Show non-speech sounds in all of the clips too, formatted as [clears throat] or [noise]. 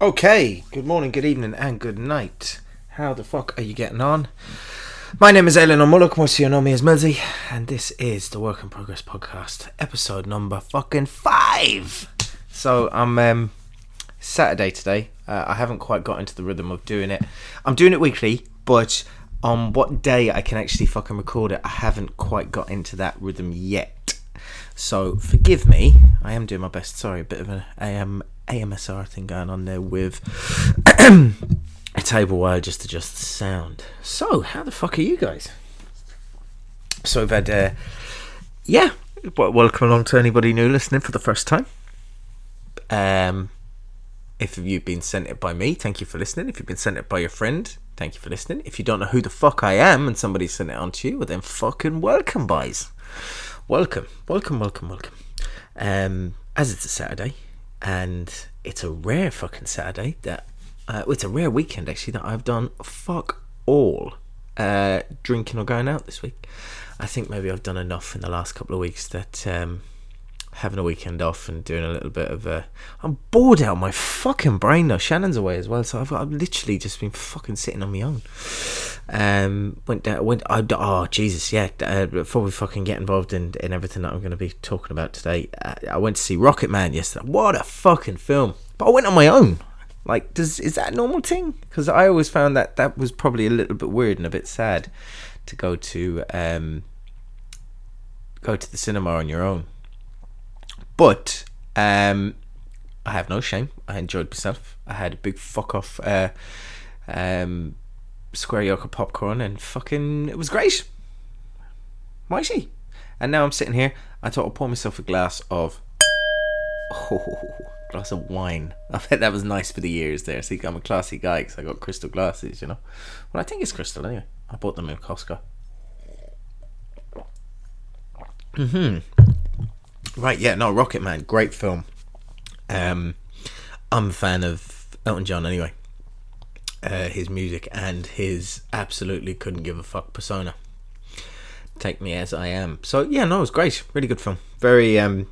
Okay, good morning, good evening, and good night. How the fuck are you getting on? My name is Aileen O'Mulloch, most of you know me as Milsey, and this is the Work in Progress podcast, episode number fucking five. So I'm um, Saturday today. Uh, I haven't quite got into the rhythm of doing it. I'm doing it weekly, but on what day I can actually fucking record it, I haven't quite got into that rhythm yet. So forgive me. I am doing my best. Sorry, a bit of an AM AMSR thing going on there with a table wire just to adjust the sound. So how the fuck are you guys? So we've had, uh, yeah. Welcome along to anybody new listening for the first time. Um, if you've been sent it by me, thank you for listening. If you've been sent it by your friend, thank you for listening. If you don't know who the fuck I am and somebody sent it on to you, well then fucking welcome, boys. Welcome, welcome, welcome, welcome. Um, as it's a Saturday, and it's a rare fucking Saturday that uh, it's a rare weekend actually that I've done fuck all uh, drinking or going out this week. I think maybe I've done enough in the last couple of weeks that um, having a weekend off and doing a little bit of a. I'm bored out of my fucking brain though. Shannon's away as well, so I've, I've literally just been fucking sitting on my own. Um, went down, went. I, oh Jesus, yeah. Uh, before we fucking get involved in in everything that I'm going to be talking about today, uh, I went to see Rocket Man yesterday. What a fucking film! But I went on my own. Like, does is that a normal thing? Because I always found that that was probably a little bit weird and a bit sad to go to um, go to the cinema on your own. But um, I have no shame. I enjoyed myself. I had a big fuck off uh, um, square yolk popcorn and fucking it was great. Mighty. And now I'm sitting here. I thought I'll pour myself a glass of oh, [laughs] glass of wine. [laughs] I bet that was nice for the ears there. See, I'm a classy guy because I got crystal glasses, you know. Well, I think it's crystal anyway. I bought them in Costco. Hmm. Right, yeah, no, Rocket Man, great film. Um, I'm a fan of Elton John anyway. Uh, his music and his absolutely couldn't give a fuck persona. Take me as I am. So yeah, no, it was great. Really good film. Very um,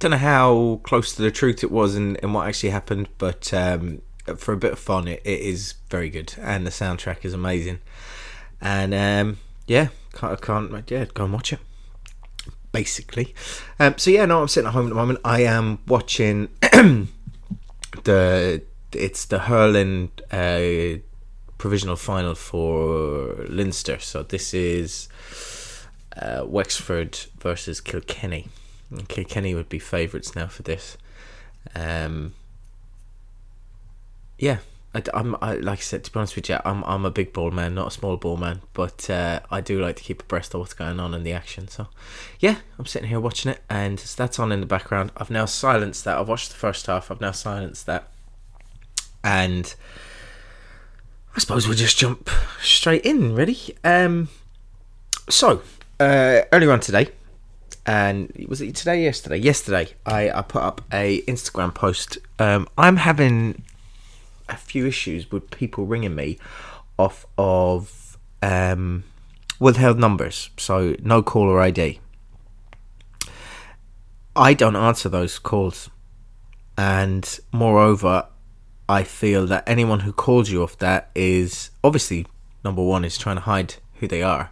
don't know how close to the truth it was in, in what actually happened, but um, for a bit of fun, it, it is very good, and the soundtrack is amazing. And um, yeah, can't, can't yeah, go and watch it basically. Um, so yeah, no, I'm sitting at home at the moment. I am watching [clears throat] the it's the hurling uh, provincial final for Leinster. So this is uh, Wexford versus Kilkenny. Kilkenny would be favourites now for this. Um, yeah, I, am I, like I said, to be honest with you, I'm I'm a big ball man, not a small ball man, but uh, I do like to keep abreast of what's going on in the action. So, yeah, I'm sitting here watching it, and that's on in the background. I've now silenced that. I've watched the first half. I've now silenced that, and I suppose we'll just jump straight in, really. Um, so uh, earlier on today, and was it today? Yesterday, yesterday, I I put up a Instagram post. Um, I'm having a few issues with people ringing me off of um, withheld numbers, so no caller ID. I don't answer those calls, and moreover, I feel that anyone who calls you off that is obviously number one is trying to hide who they are.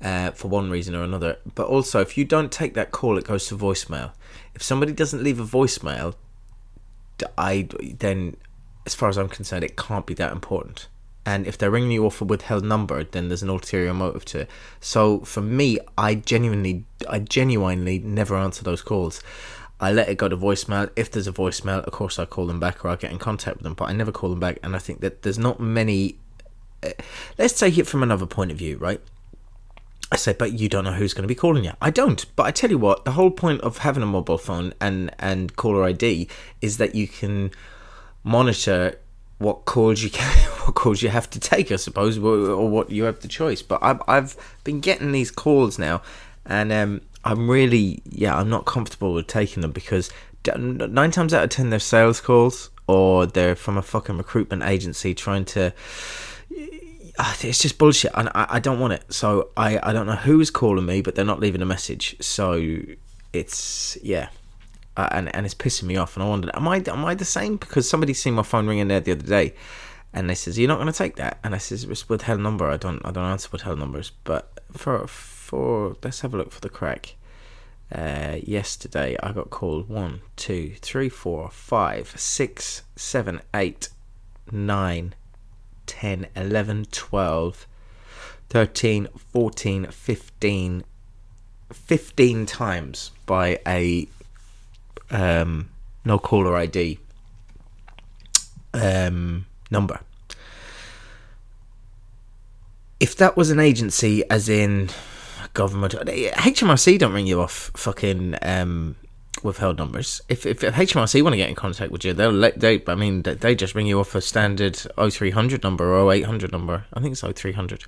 Uh, for one reason or another, but also if you don't take that call, it goes to voicemail. If somebody doesn't leave a voicemail, I then as far as I'm concerned, it can't be that important. And if they're ringing you off a withheld number, then there's an ulterior motive to it. So for me, I genuinely, I genuinely never answer those calls. I let it go to voicemail. If there's a voicemail, of course I call them back or I get in contact with them. But I never call them back. And I think that there's not many. Uh, let's take it from another point of view, right? I say, but you don't know who's going to be calling you. I don't. But I tell you what, the whole point of having a mobile phone and and caller ID is that you can monitor what calls you can, [laughs] what calls you have to take, I suppose, or what you have the choice. But I've I've been getting these calls now, and um, I'm really yeah I'm not comfortable with taking them because nine times out of ten they're sales calls or they're from a fucking recruitment agency trying to. It's just bullshit, and I, I don't want it. So I, I don't know who is calling me, but they're not leaving a message. So it's yeah, uh, and and it's pissing me off. And I wondered, am I am I the same? Because somebody seen my phone ringing there the other day, and they says, "You're not going to take that?" And I says, "It's withheld number. I don't I don't answer withheld numbers." But for for let's have a look for the crack. Uh, yesterday I got called one, two, three, four, five, six, seven, eight, nine, ten, eleven, twelve, thirteen, fourteen, fifteen, fifteen times by a um, no caller ID um, number. If that was an agency, as in government, HMRC don't ring you off fucking um, withheld numbers. If, if, if HMRC want to get in contact with you, they'll let they. I mean, they just ring you off a standard 0300 number or 0800 number. I think it's 0300.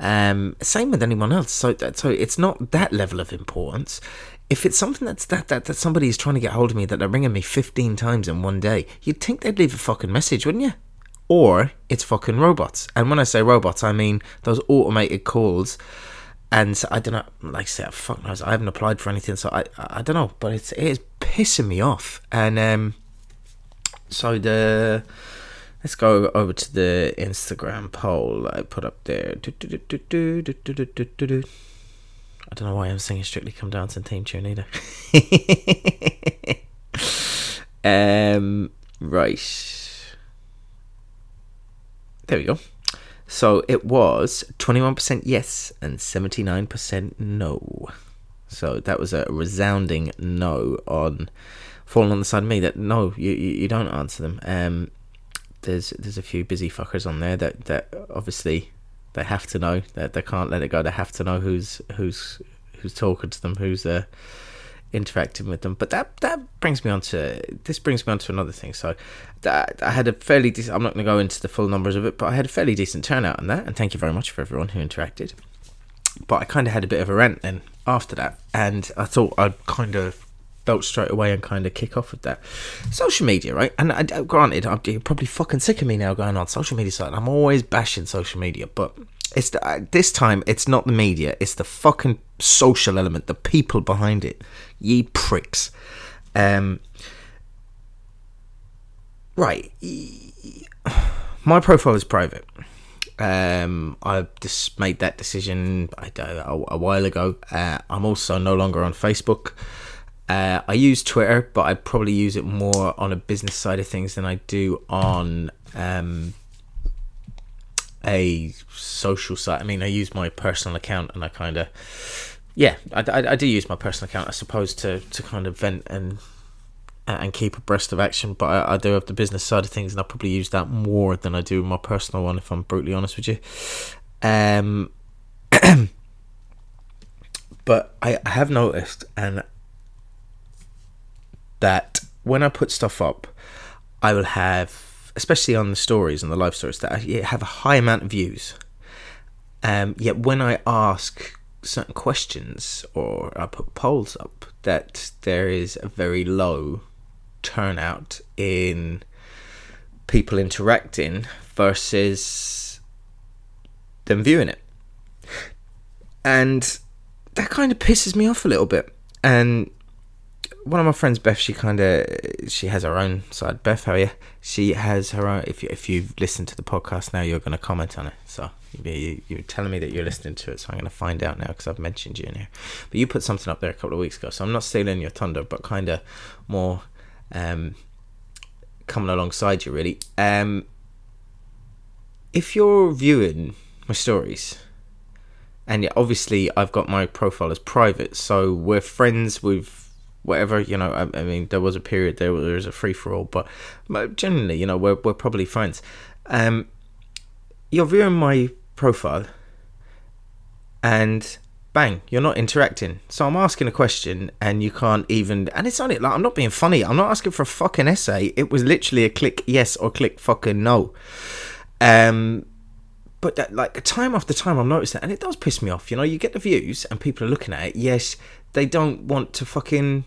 Um, same with anyone else. So so it's not that level of importance. If it's something that's that that that somebody is trying to get hold of me that they're ringing me 15 times in one day, you'd think they'd leave a fucking message, wouldn't you? Or it's fucking robots. And when I say robots, I mean those automated calls and I don't know, like I said, fuck knows, I haven't applied for anything, so I I don't know, but it's it is pissing me off. And um, so the let's go over to the Instagram poll I put up there. I don't know why I'm singing Strictly Come Dancing theme tune either. [laughs] um, right. There we go. So it was 21% yes and 79% no. So that was a resounding no on falling on the side of me that no, you, you, don't answer them. Um, there's there's a few busy fuckers on there that, that obviously they have to know that they can't let it go. They have to know who's who's who's talking to them, who's uh, interacting with them. But that that brings me on to this brings me on to another thing. So that I had a fairly decent. I'm not going to go into the full numbers of it, but I had a fairly decent turnout on that, and thank you very much for everyone who interacted. But I kind of had a bit of a rant then after that, and I thought I'd kind of felt straight away and kind of kick off with that. Social media, right? And I, granted, I'm probably fucking sick of me now going on social media side. I'm always bashing social media, but it's the, uh, this time it's not the media, it's the fucking social element, the people behind it. Ye pricks. Um, right. [sighs] My profile is private. Um, I just made that decision a while ago. Uh, I'm also no longer on Facebook. Uh, I use Twitter, but I probably use it more on a business side of things than I do on um, a social site. I mean, I use my personal account and I kind of, yeah, I, I, I, do use my personal account, I suppose, to, to kind of vent and and keep abreast of action. But I, I do have the business side of things, and I probably use that more than I do my personal one, if I'm brutally honest with you. Um, [clears throat] but I, I have noticed, and that when I put stuff up, I will have especially on the stories and the live stories, that I have a high amount of views. Um, yet when I ask certain questions or I put polls up, that there is a very low turnout in people interacting versus them viewing it. And that kind of pisses me off a little bit. And one of my friends, Beth, she kind of she has her own side. Beth, how are you? She has her own. If you, if you've listened to the podcast now, you're going to comment on it. So you, you're telling me that you're listening to it, so I'm going to find out now because I've mentioned you in here. But you put something up there a couple of weeks ago, so I'm not stealing your thunder, but kind of more um, coming alongside you, really. Um, if you're viewing my stories, and obviously I've got my profile as private, so we're friends with whatever you know I, I, mean there was a period there where there was a free for all but, generally you know we're, we're probably friends um you're viewing my profile and bang you're not interacting. So i'm asking a question and you can't even and it's on it like i'm not being funny. I'm not asking for a fucking essay. It was literally a click yes or click fucking no. Um but that, like time after time, I'm noticing, and it does piss me off. You know, you get the views, and people are looking at it. Yes, they don't want to fucking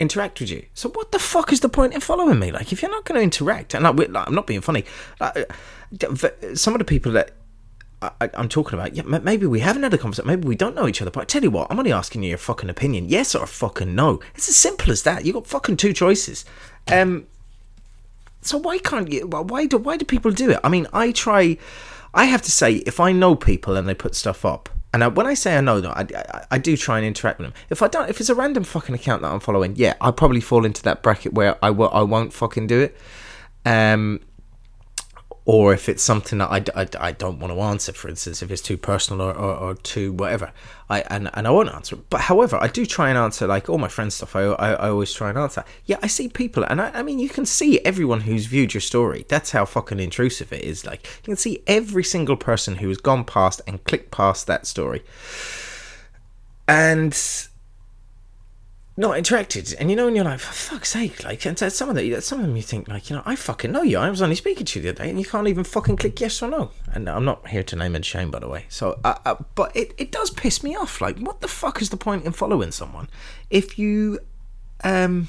interact with you. So what the fuck is the point in following me? Like, if you're not going to interact, and like, like, I'm not being funny, like, some of the people that I, am talking about, yeah, maybe we haven't had a conversation, maybe we don't know each other. But I tell you what, I'm only asking you your fucking opinion, yes or fucking no. It's as simple as that. You got fucking two choices. Um, so why can't you? Why do why do people do it? I mean, I try. I have to say, if I know people and they put stuff up, and I, when I say I know them, I, I, I, do try and interact with them. If I don't, if it's a random fucking account that I'm following, yeah, I probably fall into that bracket where I I won't fucking do it. Um, or if it's something that I, I, I don't want to answer, for instance, if it's too personal or, or, or too whatever, I and, and I won't answer. But however, I do try and answer like all my friends' stuff. I, I, I always try and answer. Yeah, I see people, and I, I mean, you can see everyone who's viewed your story. That's how fucking intrusive it is. Like you can see every single person who has gone past and clicked past that story, and not interacted. And you know, and you're like, for fuck's sake, like, and some of the, some of them you think, like, you know, I fucking know you. I was only speaking to you the other day, and you can't even fucking click yes or no. And I'm not here to name and shame, by the way. So, uh, uh, but it, it does piss me off. Like, what the fuck is the point in following someone if you um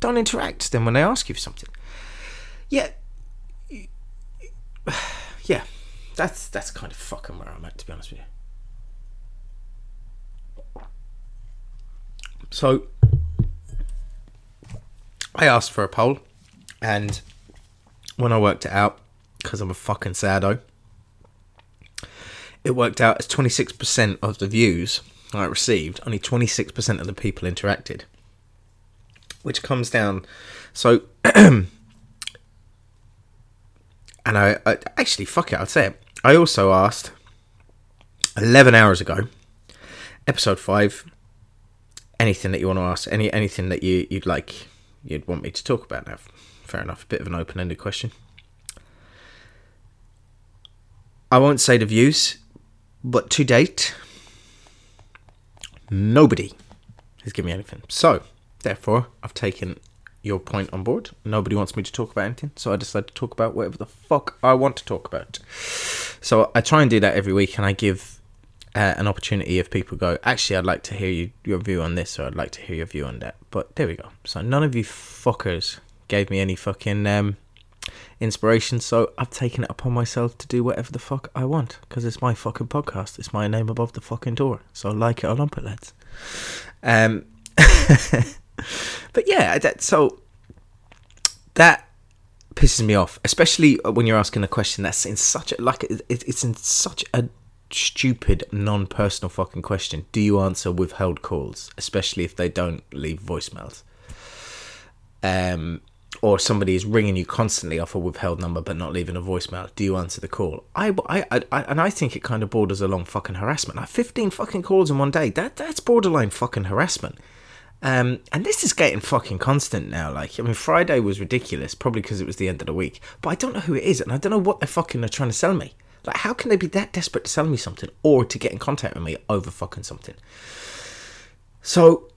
don't interact then when they ask you for something? Yeah, [sighs] yeah, that's that's kind of fucking where I'm at, to be honest with you. So I asked for a poll, and when I worked it out, because I'm a fucking sado, it worked out as 26% of the views I received, only 26% of the people interacted. Which comes down. So. [clears throat] and I, I. Actually, fuck it, I'll say it. I also asked 11 hours ago, episode 5, anything that you want to ask, any anything that you you'd like, you'd want me to talk about. Now, fair enough, a bit of an open-ended question. I won't say the views, but to date, nobody has given me anything. So, therefore, I've taken your point on board. Nobody wants me to talk about anything, so I decided to talk about whatever the fuck I want to talk about. So I try and do that every week, and I give uh, an opportunity if people go, actually, I'd like to hear you, your view on this, or I'd like to hear your view on that. But there we go. So none of you fuckers gave me any fucking um, inspiration, so I've taken it upon myself to do whatever the fuck I want because it's my fucking podcast. It's my name above the fucking door. So like it or lump it, lads. Um, [laughs] but yeah, that so that pisses me off, especially when you're asking a question that's in such a like it, it's in such a stupid, non personal fucking question. Do you answer withheld calls, especially if they don't leave voicemails? Um, or somebody is ringing you constantly off a withheld number but not leaving a voicemail. Do you answer the call? I, I, I, and I think it kind of borders along fucking harassment. Like 15 fucking calls in one day. That that's borderline fucking harassment. Um, and this is getting fucking constant now. Like, I mean, Friday was ridiculous, probably because it was the end of the week. But I don't know who it is, and I don't know what they fucking are trying to sell me. Like, how can they be that desperate to sell me something or to get in contact with me over fucking something? So,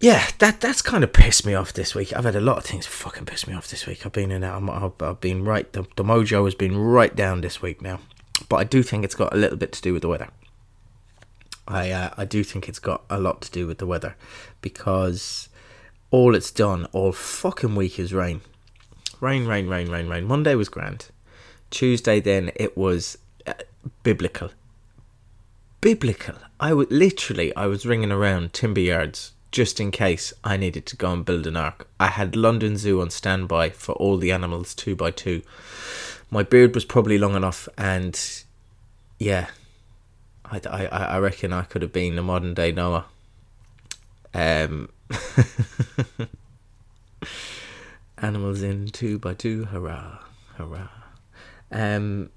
yeah, that that's kind of pissed me off this week. I've had a lot of things fucking piss me off this week. I've been in it. I've, I've been right. The, the mojo has been right down this week now. But I do think it's got a little bit to do with the weather. I uh, I do think it's got a lot to do with the weather because all it's done all fucking week is rain. Rain, rain, rain, rain, rain. Monday was grand. Tuesday then it was biblical. Biblical. I would literally, I was ringing around timber yards just in case I needed to go and build an ark. I had London Zoo on standby for all the animals two by two. My beard was probably long enough, and yeah, I, I, I reckon I could have been a modern day Noah. Um, [laughs] animals in two by two, hurrah, hurrah. Um,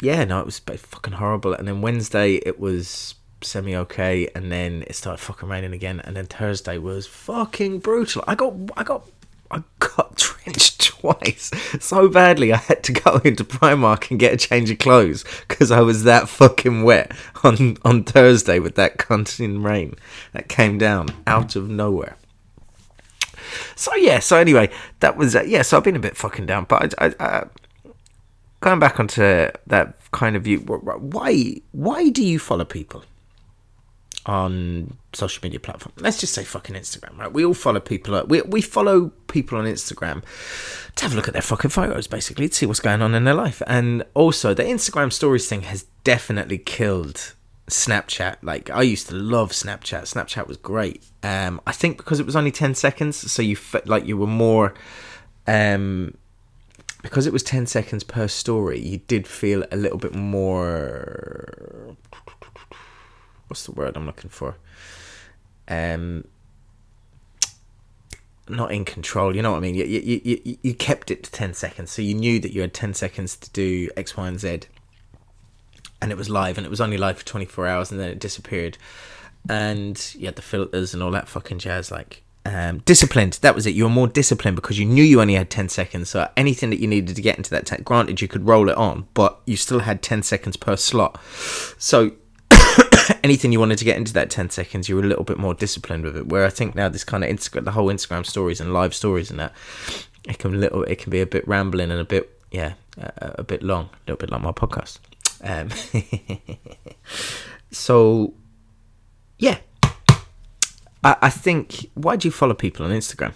yeah, no, it was fucking horrible. And then Wednesday it was semi okay, and then it started fucking raining again. And then Thursday was fucking brutal. I got, I got, I got [laughs] drenched twice so badly. I had to go into Primark and get a change of clothes because I was that fucking wet on on Thursday with that constant rain that came down out of nowhere. So yeah, so anyway, that was uh, yeah. So I've been a bit fucking down, but I, I, I going back onto that kind of view, why why do you follow people? on social media platform. Let's just say fucking Instagram, right? We all follow people. We we follow people on Instagram to have a look at their fucking photos, basically, to see what's going on in their life. And also, the Instagram stories thing has definitely killed Snapchat. Like I used to love Snapchat. Snapchat was great. Um, I think because it was only ten seconds, so you felt like you were more. Um, because it was 10 seconds per story, you did feel a little bit more what's the word I'm looking for? Um, not in control. You know what I mean? You, you, you, you kept it to 10 seconds. So you knew that you had 10 seconds to do X, Y, and Z. And it was live, and it was only live for 24 hours, and then it disappeared. And you had the filters and all that fucking jazz. Like, um, disciplined. That was it. You were more disciplined because you knew you only had 10 seconds. So anything that you needed to get into that, t- granted, you could roll it on, but you still had 10 seconds per slot. So [coughs] anything you wanted to get into that 10 seconds, you were a little bit more disciplined with it. Where I think now this kind of Instagram, the whole Instagram stories and live stories and that, it can little, it can be a bit rambling and a bit, yeah, a, a bit long, a little bit like my podcast. Um, [laughs] so, yeah, I, I think why do you follow people on Instagram?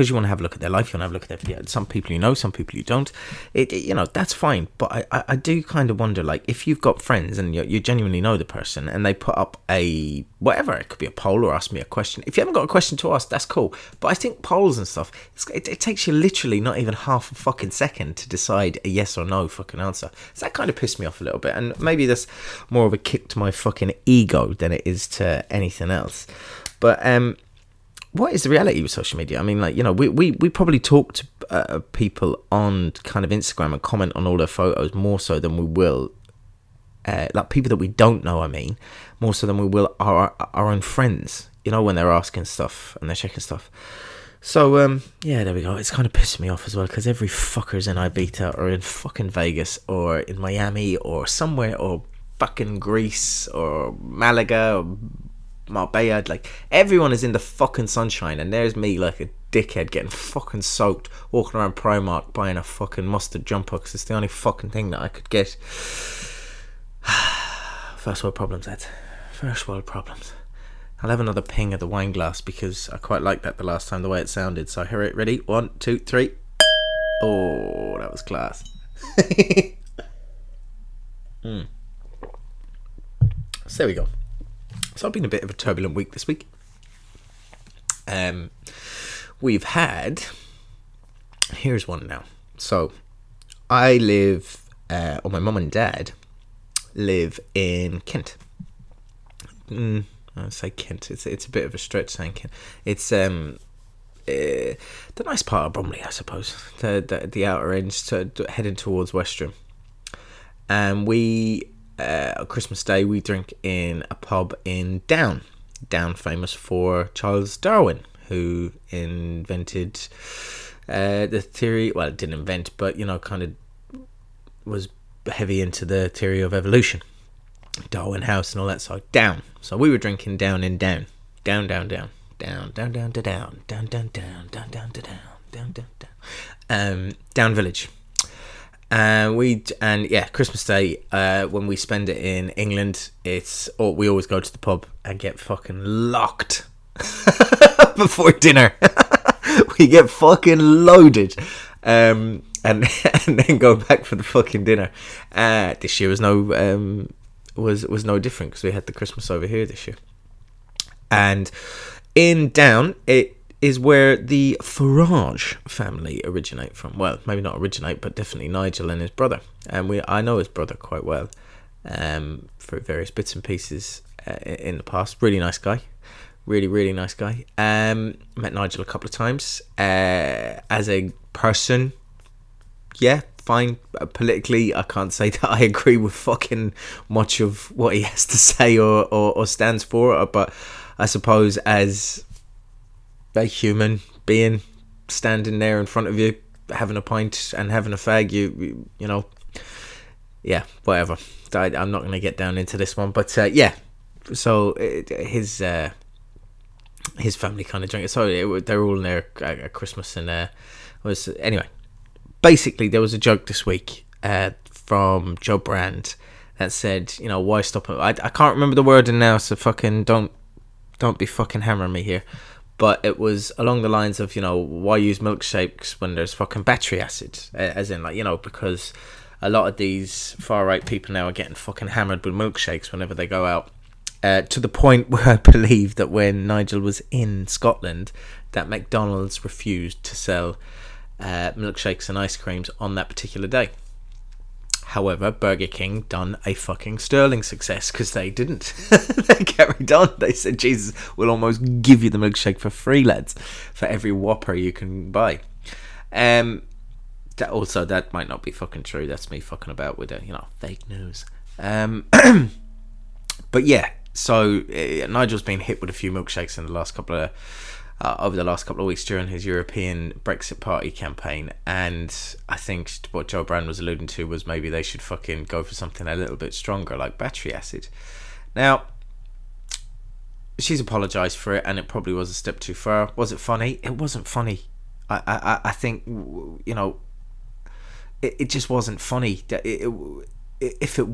Because you want to have a look at their life, you want to have a look at their video. Some people you know, some people you don't. It, it you know, that's fine. But I, I, I, do kind of wonder, like, if you've got friends and you, you genuinely know the person, and they put up a whatever, it could be a poll or ask me a question. If you haven't got a question to ask, that's cool. But I think polls and stuff, it, it takes you literally not even half a fucking second to decide a yes or no fucking answer. So that kind of pissed me off a little bit, and maybe that's more of a kick to my fucking ego than it is to anything else. But um what is the reality with social media? I mean, like you know, we we, we probably talk to uh, people on kind of Instagram and comment on all their photos more so than we will, uh, like people that we don't know. I mean, more so than we will our our own friends. You know, when they're asking stuff and they're checking stuff. So um, yeah, there we go. It's kind of pissing me off as well because every fucker's in Ibiza or in fucking Vegas or in Miami or somewhere or fucking Greece or Malaga or Marbella, like everyone is in the fucking sunshine, and there's me like a dickhead getting fucking soaked, walking around Primark buying a fucking mustard jumper because it's the only fucking thing that I could get. [sighs] First world problems, Ed. First world problems. I'll have another ping of the wine glass because I quite liked that the last time the way it sounded. So here it ready. One, two, three. Oh, that was class. [laughs] mm. So there we go. So I've been a bit of a turbulent week this week. Um, we've had. Here's one now. So I live, uh, or my mum and dad live in Kent. Mm, I say Kent. It's it's a bit of a stretch saying Kent. It's um. Uh, the nice part of Bromley, I suppose, the the, the outer ends to, heading towards Westerham, and we uh, Christmas Day, we drink in a pub in Downe. Downe, famous for Charles Darwin, who invented uh, the theory. Well, didn't invent, but you know, kind of was heavy into the theory of evolution. Darwin House and all that side down. So we were drinking down in down, down down down, down down down to down, down down down, down down to down, down down down, um, down village. And we and yeah, Christmas Day. Uh, when we spend it in England, it's or we always go to the pub and get fucking locked [laughs] before dinner. [laughs] we get fucking loaded, um, and [laughs] and then go back for the fucking dinner. Uh, this year was no um, was was no different because we had the Christmas over here this year, and in Downe it is where the Farage family originate from. Well, maybe not originate, but definitely Nigel and his brother. And we, I know his brother quite well um, for various bits and pieces uh, in the past. Really nice guy. Really, really nice guy. Um, met Nigel a couple of times. Uh, as a person, yeah, fine. Uh, politically, I can't say [laughs] that I agree with fucking much of what he has to [laughs] say or, or, or stands for, but I suppose as a human being standing there in front of you, having a pint and having a fag. You, you, you know, yeah, whatever. I, am not going to get down into this one, but uh, yeah. So it, his uh, his family kind of drank it. So it, they were all in there at Christmas, and uh, was anyway. Basically, there was a joke this week uh, from Jo Brand that said, you know, why stop it? I, I can't remember the wording now, so fucking don't don't be fucking hammering me here. But it was along the lines of, you know, why use milkshakes when there's fucking battery acid? As in, like, you know, because a lot of these far right people now are getting fucking hammered with milkshakes whenever they go out. Uh, to the point [laughs] where I believe that when Nigel was in Scotland, that McDonald's refused to sell uh, milkshakes and ice creams on that particular day. However, Burger King done a fucking sterling success because they didn't. [laughs] they carried on. They said, Jesus, we'll almost give you the milkshake for free, lads, for every Whopper you can buy. Um, that also that might not be fucking true. That's me fucking about with it, you know, fake news. Um, [clears throat] but yeah, so uh, Nigel's been hit with a few milkshakes in the last couple of uh, over the last couple of weeks during his European Brexit Party campaign, and I think what Jo Brand was alluding to was maybe they should fucking go for something a little bit stronger, like battery acid. Now, she's apologised for it, and it probably was a step too far. Was it funny? It wasn't funny. I I, I think you know, it, it just wasn't funny. It, it, if it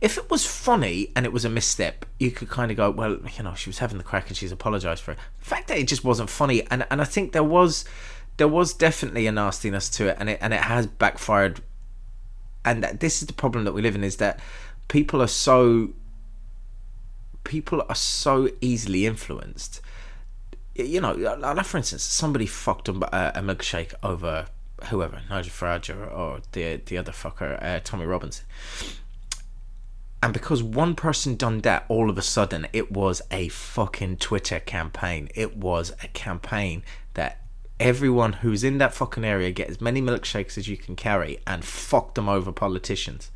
if it was funny and it was a misstep, you could kind of go, well, you know, she was having the crack and she's apologised for it. The fact that it just wasn't funny, and and I think there was there was definitely a nastiness to it, and it and it has backfired. And this is the problem that we live in: is that people are so people are so easily influenced. You know, like for instance, somebody fucked a, a milkshake over whoever, Nigel Farage or, or the the other fucker, uh, Tommy Robinson. And because one person done that, all of a sudden it was a fucking Twitter campaign. It was a campaign that everyone who's in that fucking area get as many milkshakes as you can carry and fuck them over politicians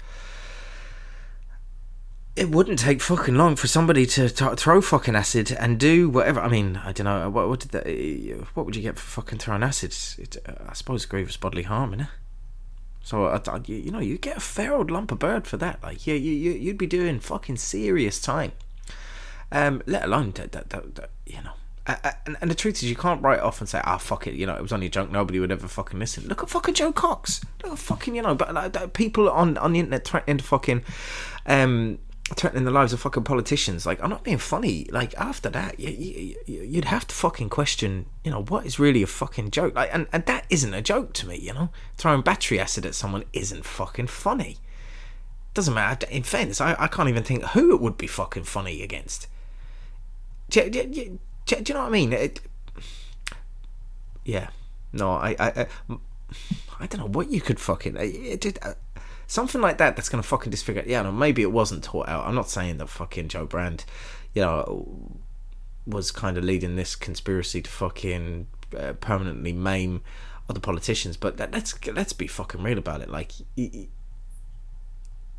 it wouldn't take fucking long for somebody to t- throw fucking acid and do whatever. I mean, I don't know what, what did that. What would you get for fucking throwing acid? It, uh, I suppose grievous bodily harm, innit? So I, I, you know, you get a fair old lump of bird for that. Like, yeah, you, you you'd be doing fucking serious time. Um, let alone that, that, that, that you know. and, and the truth is, you can't write off and say, "Ah, oh, fuck it," you know, it was only joke. Nobody would ever fucking listen. Look at fucking Jo Cox. Look at fucking, you know, but like, people on on the internet threatening to fucking, um, threatening the lives of fucking politicians. Like, I'm not being funny. Like, after that, you, you, would have to fucking question, you know, what is really a fucking joke? Like, and, and that isn't a joke to me, you know? Throwing battery acid at someone isn't fucking funny. Doesn't matter. In fairness, I, I can't even think who it would be fucking funny against. Do, do, do, do you know what I mean? It, yeah. No, I, I, I, I don't know what you could fucking. It, it, something like that that's going to fucking disfigure. Yeah, no, maybe it wasn't taught out. I'm not saying that fucking Jo Brand, you know, was kind of leading this conspiracy to fucking uh, permanently maim other politicians, but that, let's let's be fucking real about it. Like, it,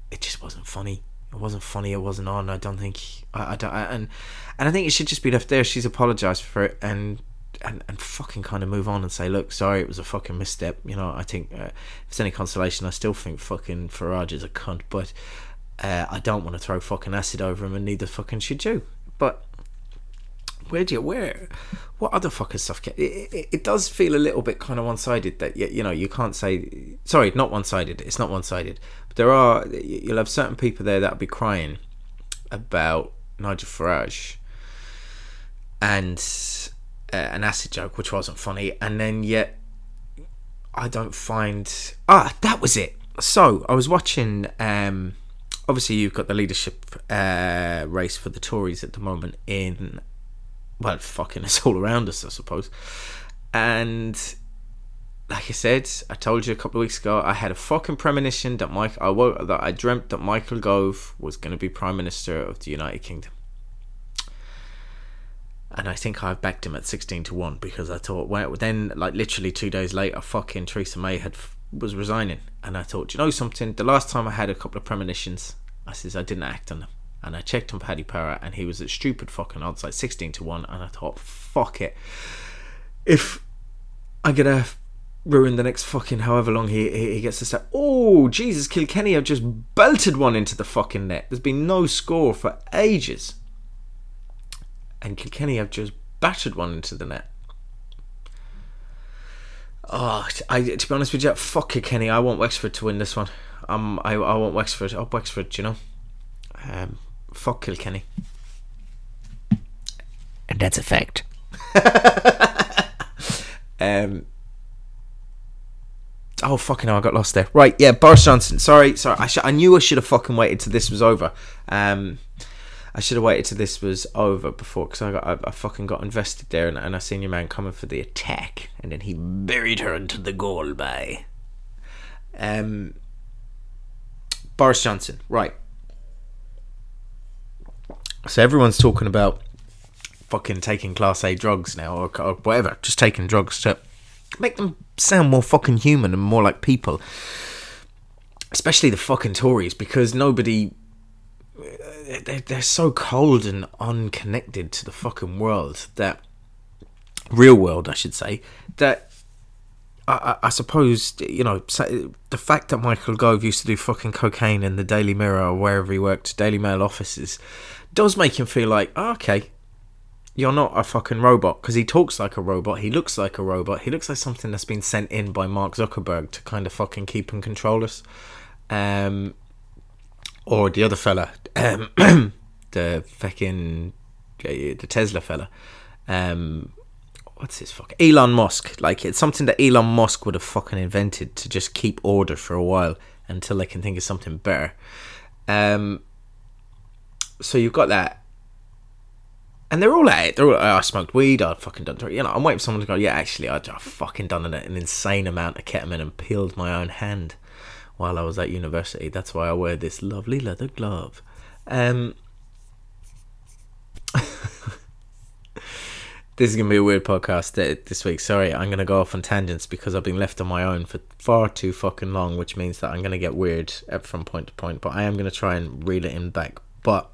it just wasn't funny. It wasn't funny. It wasn't on. I don't think. I, I don't. I, and and I think it should just be left there. She's apologized for it, and and, and fucking kind of move on and say, look, sorry, it was a fucking misstep. You know, I think uh, if it's any consolation, I still think fucking Farage is a cunt, but uh, I don't want to throw fucking acid over him, and neither fucking should you. But where do you where what other fucking stuff it, it, it, does feel a little bit kind of one-sided that you, you know you can't say sorry not one-sided it's not one-sided but there are you'll have certain people there that'll be crying about Nigel Farage and uh, an acid joke, which wasn't funny, and then yet I don't find ah that was it. So I was watching. Um, obviously, you've got the leadership uh, race for the Tories at the moment in well, fucking [laughs] it's all around us, I suppose. And like I said, I told you a couple of weeks ago, I had a fucking premonition that Mike, I woke, that I dreamt that Michael Gove was going to be Prime Minister of the United Kingdom and I think I backed him at sixteen to one because I thought, well, then like literally two days later, fucking Theresa May had was resigning, and I thought, you know something? The last time I had a couple of premonitions, I says I didn't act on them, and I checked on Paddy Power, and he was at stupid fucking odds, like sixteen to one, and I thought, fuck it, if I'm gonna ruin the next fucking however long he he gets to start. Oh Jesus, Kilkenny have just belted one into the fucking net. There's been no score for ages and Kilkenny have just battered one into the net. Oh, I, to be honest with you, fuck Kilkenny. I want Wexford to win this one. Um, I, I want Wexford. Oh, Wexford, you know. Um, fuck Kilkenny. And that's a fact. [laughs] Um. Oh fucking hell! I got lost there. Right, yeah, Boris Johnson. Sorry, sorry. I, sh- I knew I should have fucking waited till this was over. Um, I should have waited till this was over before, because I got I, I fucking got invested there, and, and I seen your man coming for the attack, and then he buried her into the goal by. Um. Boris Johnson, right? So everyone's talking about fucking taking class A drugs now, or, or whatever, just taking drugs to make them sound more fucking human and more like people. Especially the fucking Tories, because nobody. They're, they're so cold and unconnected to the fucking world that. Real world, I should say. That. I, I, suppose, you know, the fact that Michael Gove used to do fucking cocaine in the Daily Mirror or wherever he worked, Daily Mail offices, does make him feel like, oh, okay, you're not a fucking robot because he talks like a robot. He looks like a robot. He looks like something that's been sent in by Mark Zuckerberg to kind of fucking keep and control us. Um, or the other fella, um, [clears throat] the fucking the Tesla fella. Um, what's his fuck? Elon Musk. Like it's something that Elon Musk would have fucking invented to just keep order for a while until they can think of something better. Um, so you've got that and they're all at it. They're all, oh, I smoked weed. I'd fucking done. You know, I'm waiting for someone to go. Yeah, actually, I'd, I've fucking done an, an insane amount of ketamine and peeled my own hand while I was at university. That's why I wear this lovely leather glove. Um, [laughs] this is gonna be a weird podcast this week. Sorry, I'm gonna go off on tangents because I've been left on my own for far too fucking long, which means that I'm gonna get weird uh, from point to point. But I am gonna try and reel it in back. But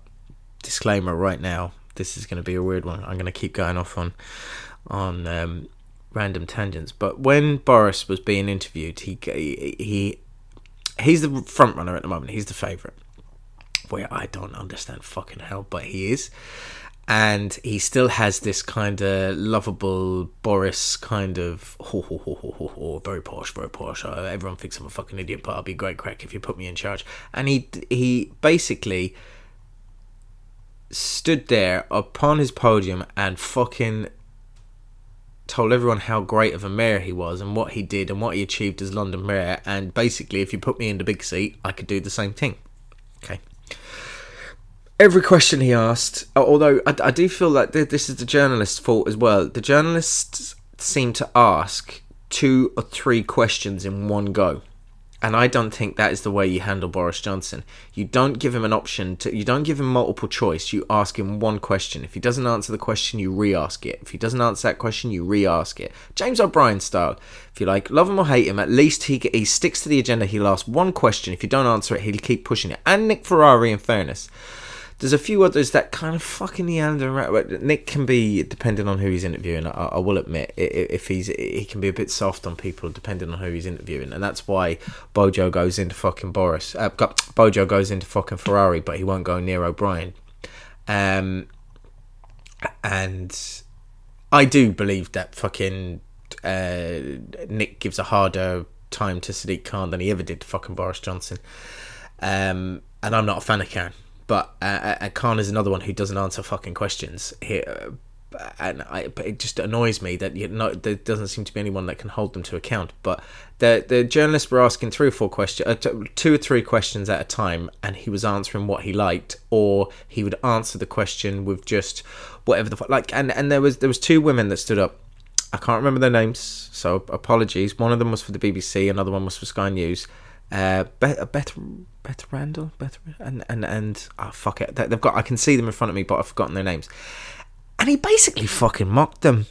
disclaimer right now this is going to be a weird one. I'm going to keep going off on on um, random tangents. But when Boris was being interviewed, he he he's the front runner at the moment. He's the favorite. Where I don't understand fucking hell, but he is. And he still has this kind of lovable Boris kind of ho, ho, ho, ho, ho, ho, very posh, very posh. Uh, everyone thinks I'm a fucking idiot, but I'll be great crack if you put me in charge. And he he basically stood there upon his podium and fucking told everyone how great of a mayor he was and what he did and what he achieved as London mayor. And basically, if you put me in the big seat, I could do the same thing. Okay. Every question he asked, uh, although I, I do feel like this is the journalist's fault as well. The journalists seem to ask two or three questions in one go and I don't think that is the way you handle Boris Johnson. You don't give him an option to. You don't give him multiple choice. You ask him one question. If he doesn't answer the question, you re-ask it. If he doesn't answer that question, you re-ask it. James O'Brien style. If you like, love him or hate him, at least he he sticks to the agenda. He'll ask one question. If you don't answer it, he'll keep pushing it. And Nick Ferrari, in fairness. There's a few others that kind of fucking meander around. Nick can be, depending on who he's interviewing, I, I will admit, if he's he can be a bit soft on people depending on who he's interviewing, and that's why Bojo goes into fucking Boris. Uh, Bojo goes into fucking Ferrari, but he won't go near O'Brien. Um, and I do believe that fucking uh, Nick gives a harder time to Sadiq Khan than he ever did to fucking Boris Johnson. Um, and I'm not a fan of Khan. But uh, uh, Khan is another one who doesn't answer fucking questions here, and I, it just annoys me that you know there doesn't seem to be anyone that can hold them to account. But the the journalists were asking three or four questions, uh, two or three questions at a time, and he was answering what he liked, or he would answer the question with just whatever the fuck. like. And and there was there was two women that stood up. I can't remember their names, so apologies. One of them was for the BBC, another one was for Sky News uh, Beth, Beth, Beth Randall, Beth, and and and oh fuck it, they've got. I can see them in front of me, but I've forgotten their names. And he basically fucking mocked them,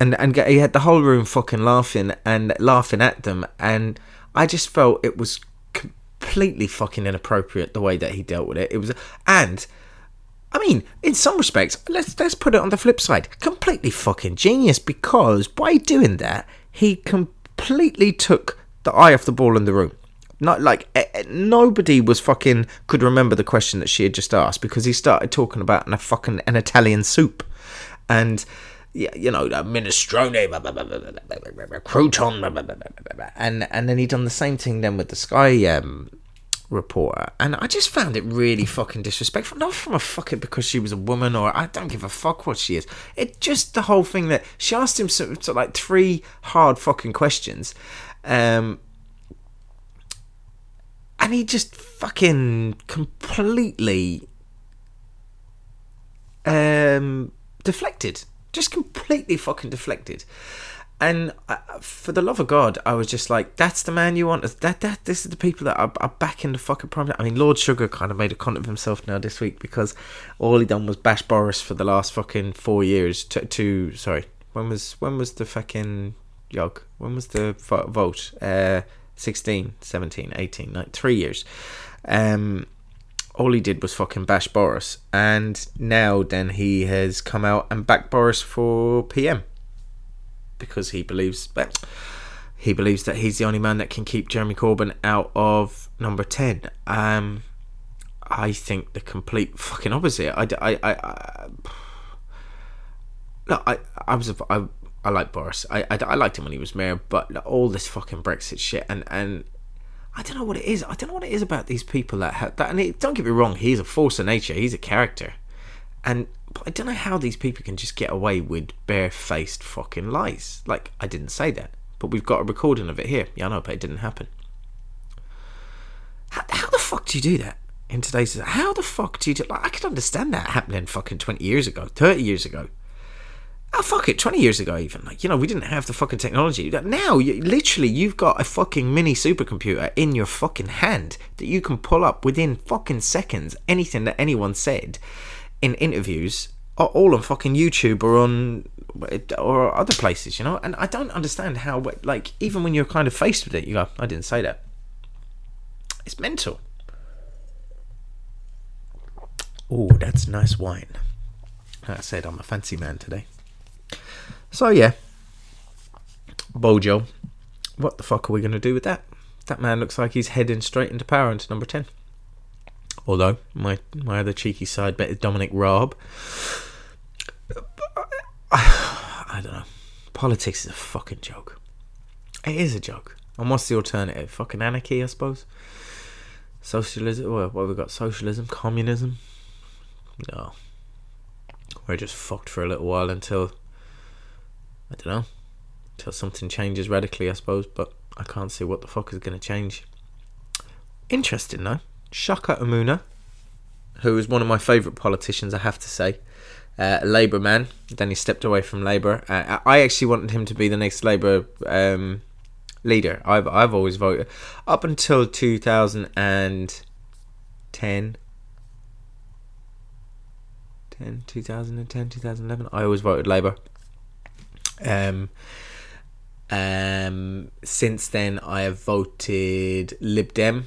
and and he had the whole room fucking laughing and laughing at them, and I just felt it was completely fucking inappropriate the way that he dealt with it. It was, and I mean, in some respects, let's let's put it on the flip side, completely fucking genius because by doing that, he completely took the eye off the ball in the room. Not like nobody was fucking could remember the question that she had just asked because he started talking about a fucking an Italian soup, and yeah, you know, minestrone, crouton, and and then he done the same thing then with the Sky um, reporter, and I just found it really fucking disrespectful. Not from a fucking because she was a woman or I don't give a fuck what she is. It just the whole thing that she asked him so, so like three hard fucking questions, um, and he just fucking completely um deflected, just completely fucking deflected and I, for the love of God, I was just like, "That's the man you want." That that this is the people that are, are back in the fucking prime. I mean, Lord Sugar kind of made a con of himself now this week because all he done was bash Boris for the last fucking four years. To, to sorry, when was when was the fucking yog? When was the vote? Uh, 16, 17, 18, like three years. Um, all he did was fucking bash Boris, and now then he has come out and backed Boris for PM because he believes but he believes that he's the only man that can keep Jeremy Corbyn out of number 10. Um, I think the complete fucking opposite. I, I, I, I look, I, I was, I, I like Boris. I, I, I liked him when he was mayor, but all this fucking Brexit shit and and I don't know what it is. I don't know what it is about these people that have that. And it, don't get me wrong, he's a force of nature. He's a character, and but I don't know how these people can just get away with barefaced fucking lies. Like, I didn't say that, but we've got a recording of it here. Yeah, I know, but it didn't happen. How, how the fuck do you do that in today's? How the fuck do you do? Like, I could understand that happening fucking twenty years ago, thirty years ago. Oh fuck it, twenty years ago even. Like you know, we didn't have the fucking technology. Now, you, literally, you've got a fucking mini supercomputer in your fucking hand that you can pull up within fucking seconds anything that anyone said in interviews are all on fucking YouTube or on or other places, you know. And I don't understand how, like, even when you're kind of faced with it, you go, "I didn't say that." It's mental. Oh, that's nice wine. Like I said, I'm a fancy man today. So yeah, Bojo, what the fuck are we gonna do with that? That man looks like he's heading straight into power into number ten. Although my my other cheeky side bet is Dominic Raab. I don't know. Politics is a fucking joke. It is a joke. And what's the alternative? Fucking anarchy, I suppose. Socialism. What, what have we got? Socialism, communism. No. We're just fucked for a little while until I don't know. Until something changes radically, I suppose. But I can't see what the fuck is going to change. Interesting though. Chuka Umunna, who is one of my favourite politicians, I have to say. Uh, a Labour man. Then he stepped away from Labour. Uh, I actually wanted him to be the next Labour um, leader. I've I've always voted up until 2010. 10, 2010, 2011. I always voted Labour. Um, um, since then, I have voted Lib Dem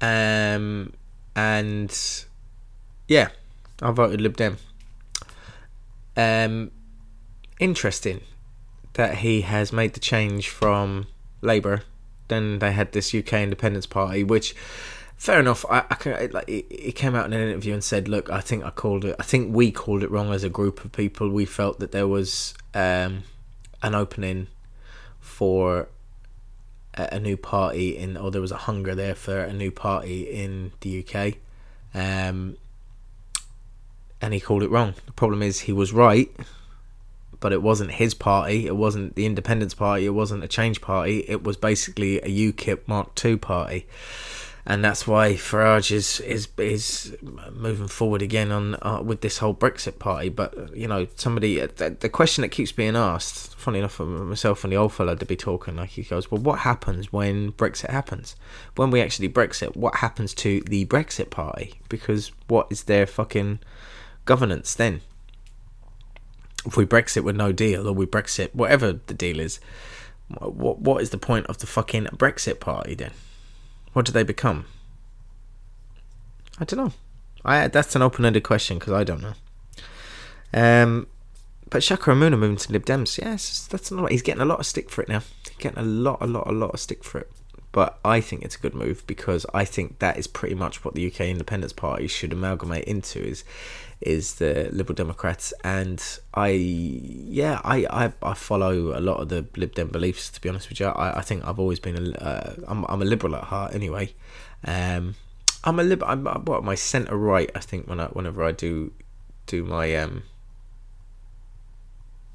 um, and yeah, I voted Lib Dem. Um, interesting that he has made the change from Labour. Then they had this UK Independence Party, which fair enough. I, I can like he came out in an interview and said, "Look, I think I called it. I think we called it wrong as a group of people. We felt that there was um, an opening for a new party in, or there was a hunger there for a new party in the UK, um, and he called it wrong. The problem is he was right, but it wasn't his party. It wasn't the Independence Party. It wasn't a Change Party. It was basically a UKIP Mark II party and that's why Farage is is is moving forward again on uh, with this whole Brexit party. But you know, somebody uh, the, the, question that keeps being asked, funny enough, myself and the old fellow to be talking, like he goes, "Well, what happens when Brexit happens? When we actually Brexit, what happens to the Brexit party? Because what is their fucking governance then? If we Brexit with no deal, or we Brexit whatever the deal is." What what is the point of the fucking Brexit party then? What do they become? I don't know. I that's an open-ended question because I don't know. Um, but Chuka Umunna moving to Lib Dems, yes, that's not. He's getting a lot of stick for it now. He's getting a lot, a lot, a lot of stick for it. but I think it's a good move because I think that is pretty much what the UK Independence Party should amalgamate into is is the Liberal Democrats, and I yeah I, I, I follow a lot of the Lib Dem beliefs. To be honest with you, I, I think I've always been a uh, I'm I'm a liberal at heart anyway. Um, I'm a lib. I'm what my centre right. I think when I whenever I do do my um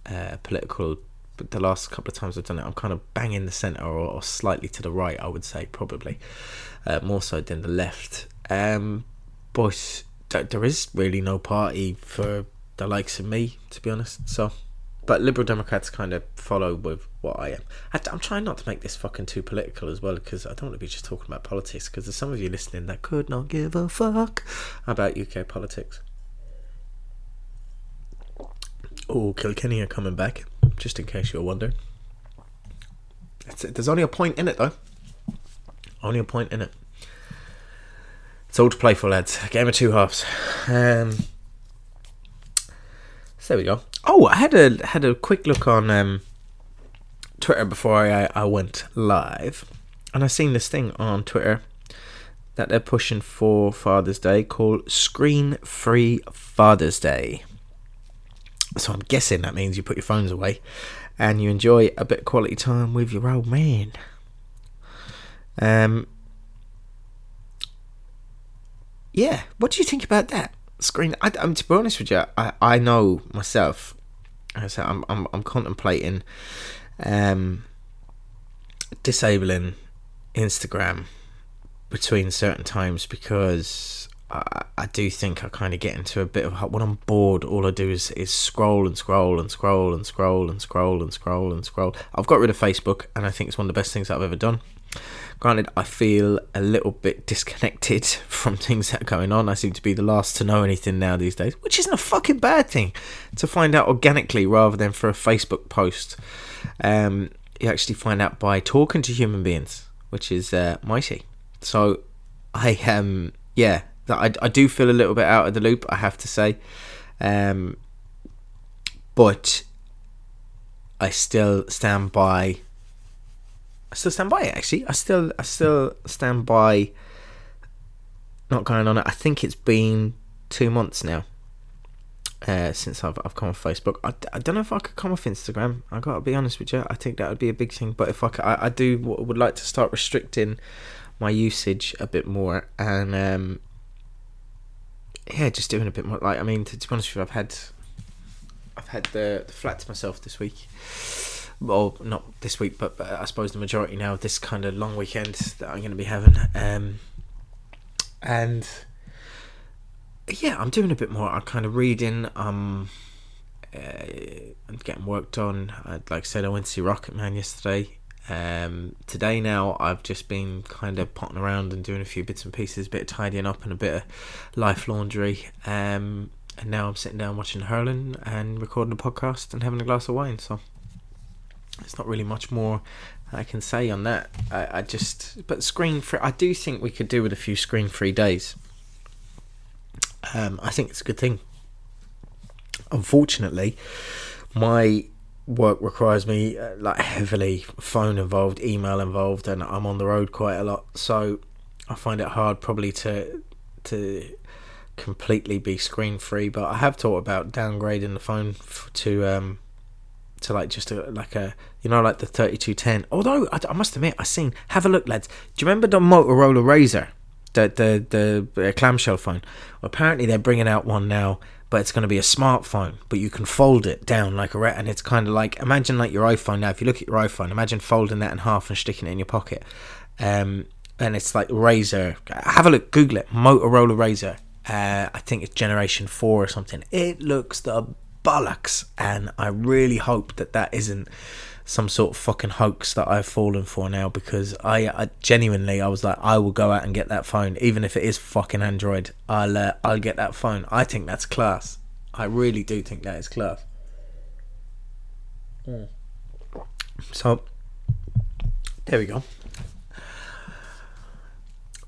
uh, political but the last couple of times I've done it, I'm kind of banging the centre or, or slightly to the right, I would say, probably. Uh, more so than the left. Um, but there is really no party for the likes of me, to be honest. So, but Liberal Democrats kind of follow with what I am. I, am trying not to make this fucking too political as well, because I don't want to be just talking about politics, because there's some of you listening that could not give a fuck about UK politics. Oh, Kilkenny are coming back, just in case you're wondering. It's, there's only a point in it, though. Only a point in it. It's all to play for, lads. Game of two halves. Um, so there we go. Oh, I had a had a quick look on um, Twitter before I, I went live, and I seen this thing on Twitter that they're pushing for Father's Day called Screen Free Father's Day. So I'm guessing that means you put your phones away and you enjoy a bit of quality time with your old man. Um, yeah, what do you think about that screen? I, am to be honest with you, I, I know myself. I said I'm I'm, I'm contemplating um, disabling Instagram between certain times because I, I do think I kind of get into a bit of when I'm bored. All I do is is scroll and scroll and scroll and scroll and scroll and scroll and scroll. I've got rid of Facebook, and I think it's one of the best things I've ever done. Granted, I feel a little bit disconnected [laughs] from things that are going on. I seem to be the last to know anything now these days, which isn't a fucking bad thing to find out organically rather than for a Facebook post. Um, you actually find out by talking to human beings, which is uh, mighty. So, I um, yeah, I, I do feel a little bit out of the loop, I have to say. Um, but I still stand by. I still stand by it. Actually, I still I still stand by. Not going on it. I think it's been two months now. Uh, since I've I've come off Facebook, I, I don't know if I could come off Instagram. I gotta be honest with you. I think that would be a big thing. But if I could, I, I do would like to start restricting my usage a bit more and um, yeah, just doing a bit more. Like, I mean, to, to be honest with you, I've had, I've had the, the flat to myself this week. Well, not this week, but, but I suppose the majority now of this kind of long weekend that I'm going to be having. Um, and yeah, I'm doing a bit more. I'm kind of reading. Um, uh, I'm getting worked on. I, like I said, I went to see Rocketman yesterday. Um, today now I've just been kind of potting around and doing a few bits and pieces, a bit of tidying up and a bit of life laundry. Um, and now I'm sitting down watching hurling and recording a podcast and having a glass of wine. So it's not really much more I can say on that. I, I just but screen free. I do think we could do with a few screen free days. Um, I think it's a good thing. Unfortunately, my work requires me uh, like heavily phone involved, email involved, and I'm on the road quite a lot. So I find it hard probably to to completely be screen free. But I have thought about downgrading the phone to um to like just a, like a you know like the 3210. Although I, I must admit I seen have a look, lads. Do you remember the Motorola Razr The, the the the clamshell phone. Apparently they're bringing out one now but it's going to be a smartphone but you can fold it down like a rat and it's kind of like imagine like your iphone now. If you look at your iphone imagine folding that in half and sticking it in your pocket. Um, and it's like Razr have a look google it. Motorola Razr uh, i think it's generation 4 or something. It looks the bollocks and i really hope that that isn't some sort of fucking hoax that I've fallen for now because I, I, genuinely I was like I will go out and get that phone even if it is fucking Android. I'll uh, I'll get that phone. I think that's class. I really do think that is class. Mm. so there we go.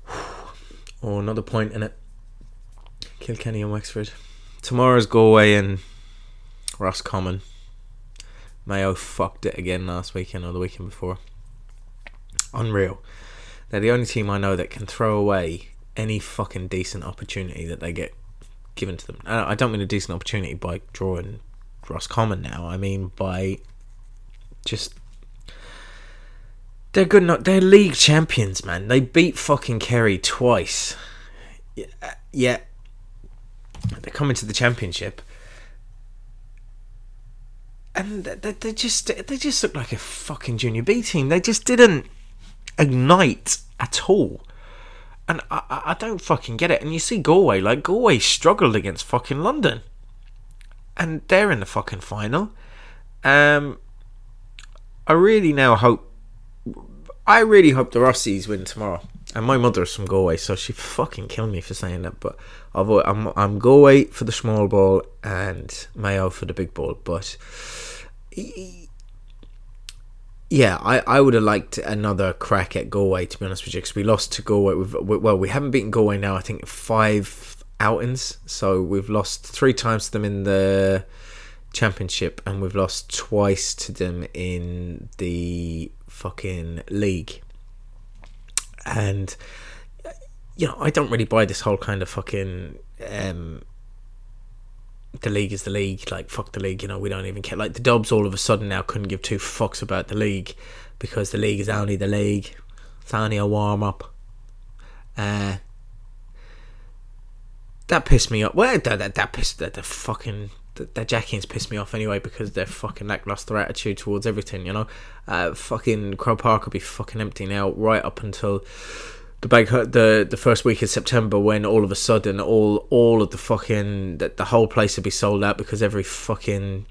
[sighs] Oh another point in it Kilkenny and Wexford. Tomorrow's Galway and Roscommon Mayo fucked it again last weekend or the weekend before. Unreal. They're the only team I know that can throw away any fucking decent opportunity that they get given to them. Uh, I don't mean a decent opportunity by drawing Roscommon now. I mean by just they're good. Not they're league champions, man. They beat fucking Kerry twice. Yeah, uh, yeah. They're coming to the championship, and they, they just they just look like a fucking junior B team. They just didn't ignite at all. And I, I don't fucking get it. And you see Galway, like Galway struggled against fucking London, and they're in the fucking final. Um, I really now hope. I really hope the Rossies win tomorrow. And my mother's from Galway, so she fucking killed me for saying that. But I'm I'm Galway for the small ball and Mayo for the big ball. But yeah, I, I would have liked another crack at Galway to be honest with you because we lost to Galway. We've, well, we haven't beaten Galway now. I think five outings, so we've lost three times to them in the championship, and we've lost twice to them in the fucking league. And you know, I don't really buy this whole kind of fucking um, the league is the league. Like fuck the league. You know, we don't even care. Like the Dubs all of a sudden now couldn't give two fucks about the league because the league is only the league. It's only a warm up. Uh, that pissed me off. Well, that that, that pissed that the fucking that Jackeens pissed me off anyway because they're fucking lackluster attitude towards everything. You know, uh, fucking Croke Park will be fucking empty now right up until the big the the first week of September when all of a sudden all all of the fucking the, the whole place will be sold out because every fucking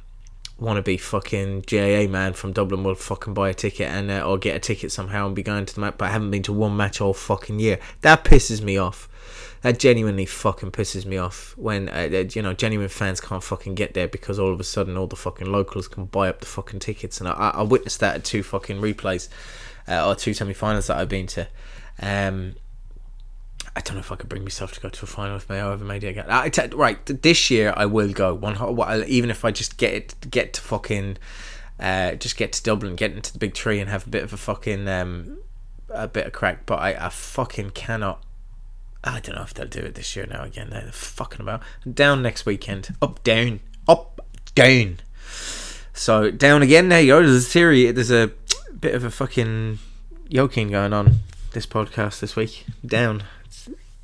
wannabe fucking GAA man from Dublin will fucking buy a ticket and uh, or get a ticket somehow and be going to the match, but I haven't been to one match all fucking year. That pisses me off. That genuinely fucking pisses me off when uh, you know genuine fans can't fucking get there because all of a sudden all the fucking locals can buy up the fucking tickets. And I, I witnessed that at two fucking replays uh, or two semi-finals that I've been to. Um, I don't know if I could bring myself to go to a final with Mayo over maybe again. I t- right, this year I will go one. Even if I just get it, get to fucking, uh, just get to Dublin, get into the big tree, and have a bit of a fucking um, a bit of crack. But I, I fucking cannot. I don't know if they'll do it this year now again. They're fucking about down next weekend. Up, down, up, down. So down again. There you go. There's a theory. There's a bit of a fucking yoking going on this podcast this week. Down.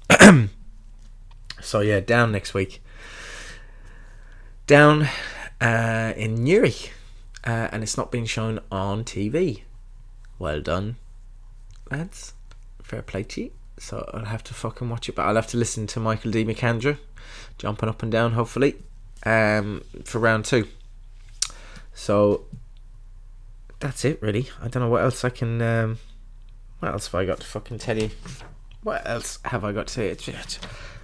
[clears throat] so yeah, down next week. Down uh, in Newry, uh, and it's not being shown on TV. Well done, lads. Fair play to you. So I'll have to fucking watch it, but I'll have to listen to Michael D. McAndrew jumping up and down, hopefully, um, for round two. So that's it, really. I don't know what else I can. Um, what else have I got to fucking tell you? What else have I got to say? It's,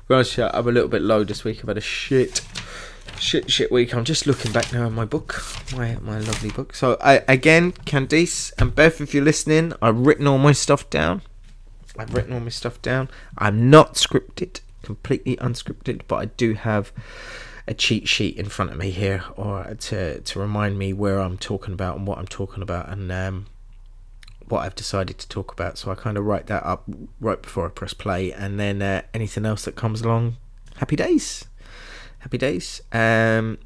right, I'm a little bit low this week. I've had a shit, shit, shit week. I'm just looking back now at my book, my my lovely book. So I again, Candice and Beth, if you're listening, I've written all my stuff down. I've written all my stuff down. I'm not scripted, completely unscripted, but I do have a cheat sheet in front of me here, or to to remind me where I'm talking about and what I'm talking about, and um, what I've decided to talk about. So I kind of write that up right before I press play, and then uh, anything else that comes along, happy days, happy days. Um,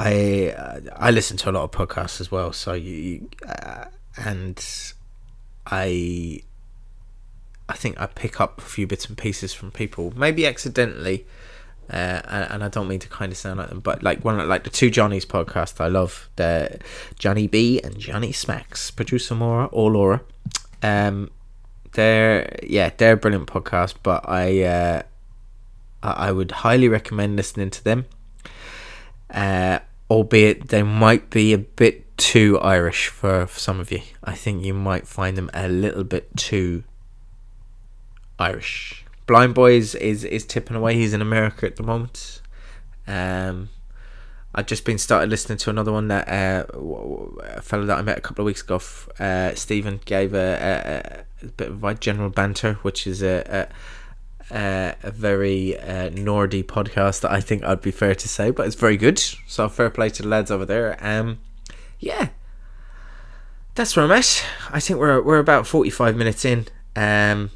I uh, I listen to a lot of podcasts as well, so you uh, and I I think I pick up a few bits and pieces from people, maybe accidentally uh, and, and, I don't mean to kind of sound like them, but like one like the two Johnny's podcast I love, the Johnny B and Johnny Smacks, producer Maura or Laura. Um, they're yeah, they're a brilliant podcast, but I uh, I would highly recommend listening to them. Uh, albeit they might be a bit too Irish for, for some of you. I think you might find them a little bit too Irish. Blindboy's is is tipping away. He's in America at the moment. Um, I've just been started listening to another one that uh, a fellow that I met a couple of weeks ago. Uh, Stephen gave a, a, a, bit of like general banter, which is a a, a very uh, Nordy podcast that I think I'd be fair to say, but it's very good. So fair play to the lads over there. Um, yeah, that's where I'm at. I think we're we're about forty five minutes in. Um,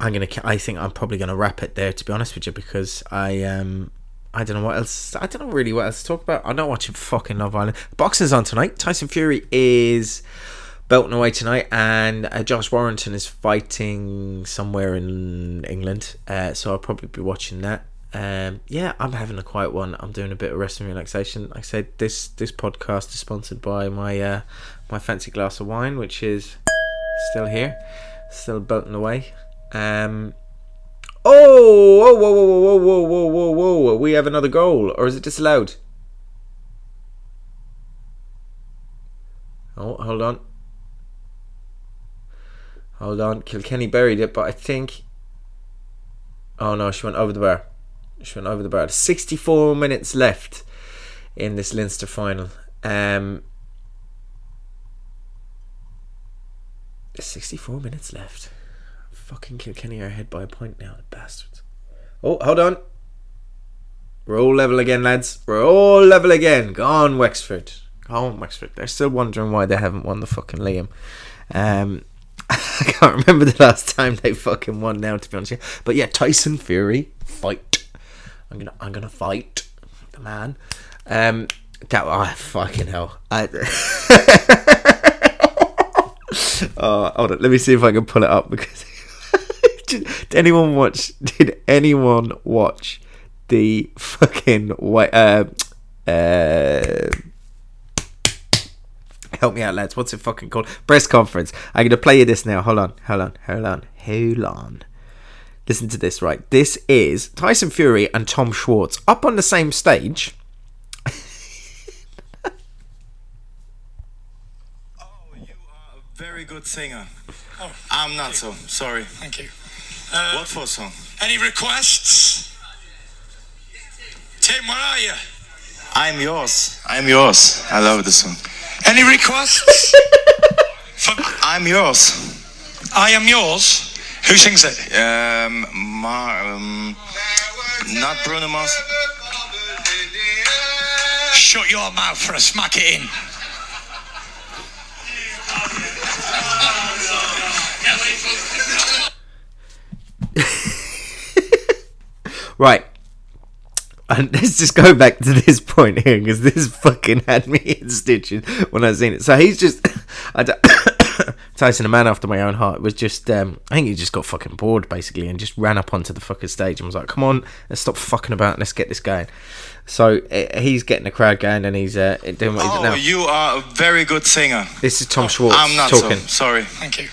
I'm gonna. I think I'm probably gonna wrap it there. To be honest with you, because I um. I don't know what else. I don't know really what else to talk about. I'm not watching fucking Love Island. Boxing's on tonight. Tyson Fury is belting away tonight, and uh, Josh Warrington is fighting somewhere in England. Uh, so I'll probably be watching that. Um, yeah, I'm having a quiet one. I'm doing a bit of rest and relaxation. Like I said, this this podcast is sponsored by my uh, my fancy glass of wine, which is still here, still belting away. Um, oh, whoa, whoa, whoa, whoa, whoa, whoa, whoa, whoa! We have another goal, or is it disallowed? Oh, hold on. Hold on. Kilkenny buried it, but I think. Oh no, she went over the bar. She went over the bar. 64 minutes left in this Leinster final. Um, 64 minutes left. Fucking Kilkenny are ahead by a point now, the bastards. Oh, hold on. We're all level again, lads. We're all level again. Go on, Wexford. Go on, Wexford. They're still wondering why they haven't won the fucking Liam. Um, [laughs] I can't remember the last time they fucking won now, to be honest. But yeah, Tyson Fury, fight. I'm gonna, I'm gonna fight the man. Um, that, oh, fucking hell. I, [laughs] oh, hold on. Let me see if I can pull it up because. Did anyone watch? Did anyone watch the fucking white? Uh, uh, help me out, lads. What's it fucking called? Press conference. I'm gonna play you this now. Hold on, hold on, hold on, hold on. Listen to this, right? This is Tyson Fury and Tom Schwarz up on the same stage. Oh, you are a very good singer. Oh, I'm not so. Sorry. Thank you. What for song? Any requests? Tim, where are you? I'm yours. I'm yours. I love the song. Any requests? [laughs] For I'm yours. I am yours. Who sings it? Um, Mar, um, not Bruno Mars. Shut your mouth for a smack it in. Right. [laughs] And let's just go back to this point here because this fucking had me in stitches when I seen it. So he's just, [coughs] I don't, [coughs] Tyson, a man after my own heart, was just, um, I think he just got fucking bored basically and just ran up onto the fucking stage and was like, "Come on, let's stop fucking about, and let's get this going." So uh, he's getting the crowd going and he's uh, doing what he's Oh, now. you are a very good singer. This is Tom Schwarz I'm not talking. so. Sorry. Thank you.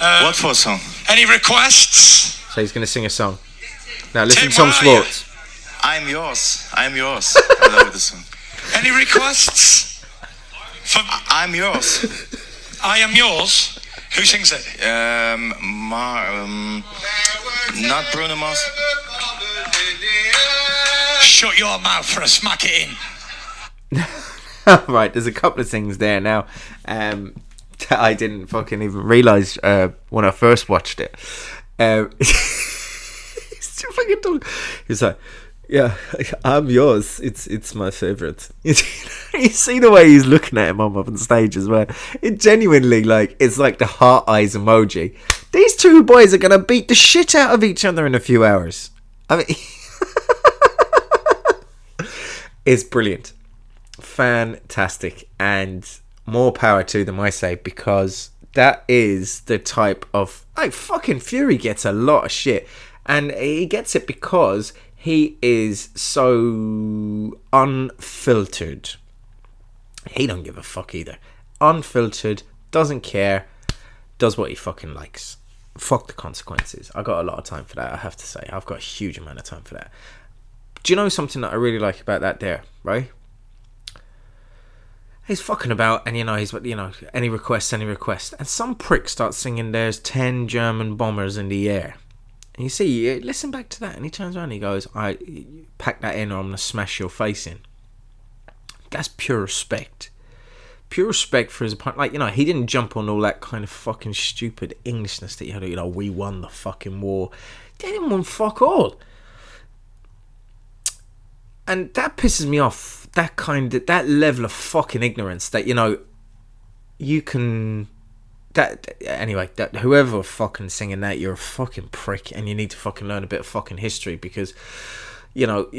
Uh, What for song? Any requests? So he's going to sing a song. Now listen Tim, to Tom where are you? I'm yours. I'm yours. I love the song. [laughs] Any requests? For I'm yours. I am yours. Who sings it? Um, Mar, um, not Bruno Mars. Shut your mouth for a smack it in. [laughs] right, there's a couple of things there now um, that [laughs] I didn't fucking even realise uh, when I first watched it. Um, he's too fucking dumb. He's like, yeah, [laughs] I'm yours. It's it's my favourite. [laughs] you see the way he's looking at him on up on stage as well. It genuinely like it's like the heart eyes emoji. These two boys are gonna beat the shit out of each other in a few hours. I mean, [laughs] it's brilliant fantastic and more power to them i say because that is the type of like fucking fury gets a lot of shit and he gets it because he is so unfiltered. He don't give a fuck either. Unfiltered doesn't care does what he fucking likes. Fuck the consequences. I got a lot of time for that i have to say. I've got a huge amount of time for that. Do you know something that i really like about that there right? He's fucking about and you know he's you know any request any request and some prick starts singing there's 10 german bombers in the air and you see uh, listen back to that. And he turns around and he goes i pack that in or i'm gonna smash your face in. That's pure respect. Pure respect for his opponent. Like you know he didn't jump on all that kind of fucking stupid englishness that you had you know we won the fucking war. They didn't win fuck all. And that pisses me off that kind of that level of fucking ignorance that you know you can that anyway. That whoever fucking singing that, you're a fucking prick, and you need to fucking learn a bit of fucking history because, you know,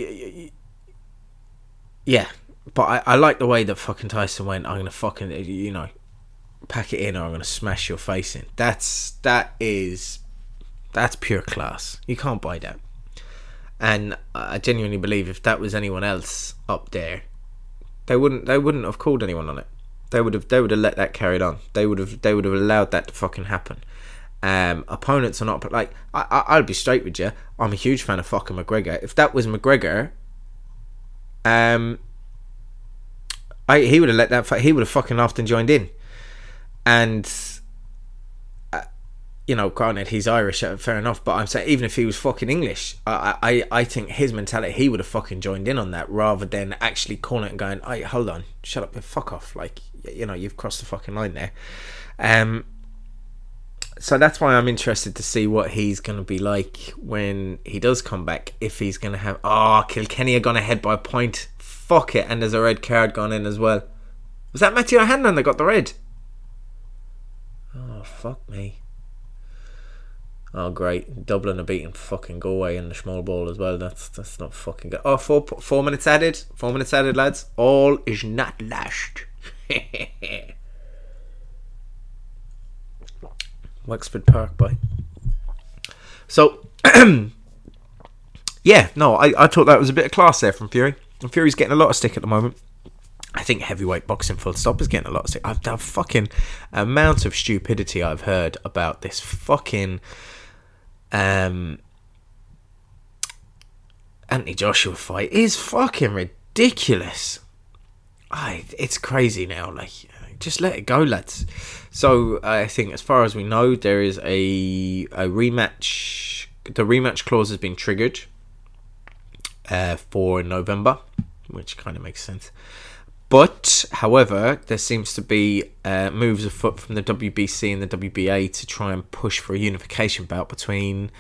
yeah. But I, I like the way that fucking Tyson went. I'm gonna fucking you know, pack it in, or I'm gonna smash your face in. That's that is, that's pure class. You can't buy that. And I genuinely believe if that was anyone else up there, they wouldn't they wouldn't have called anyone on it. They would have they would have let that carried on. They would have they would have allowed that to fucking happen. Um, opponents are not but like I, I I'll be straight with you. I'm a huge fan of fucking McGregor. If that was McGregor, um, I he would have let that he would have fucking laughed and joined in, and uh, you know, granted he's Irish, uh, fair enough. But I'm saying even if he was fucking English, I I I think his mentality he would have fucking joined in on that rather than actually calling it and going, "Hey, hold on, shut up, fuck off!" Like you know, you've crossed the fucking line there. Um. So that's why I'm interested to see what he's going to be like when he does come back. If he's going to have, oh, Kilkenny are gone ahead by a point. Fuck it, and there's a red card gone in as well. Was that Matthew Hanlon that got the red? Oh fuck me. Oh great, Dublin are beating fucking Galway in the small ball as well. That's that's not fucking good. Oh, four four minutes added. Four minutes added, lads. All is not lost. [laughs] Wexford Park, boy. So, [clears throat] yeah, no, I, I thought that was a bit of class there from Fury. And Fury's getting a lot of stick at the moment. I think heavyweight boxing full stop is getting a lot of stick. I've done fucking amount of stupidity I've heard about this fucking um Anthony Joshua fight is fucking ridiculous. I it's crazy now. Like, just let it go, lads. So I think, as far as we know, there is a a rematch. The rematch clause has been triggered uh, for November, which kind of makes sense. But, however, there seems to be uh, moves afoot from the WBC and the WBA to try and push for a unification bout between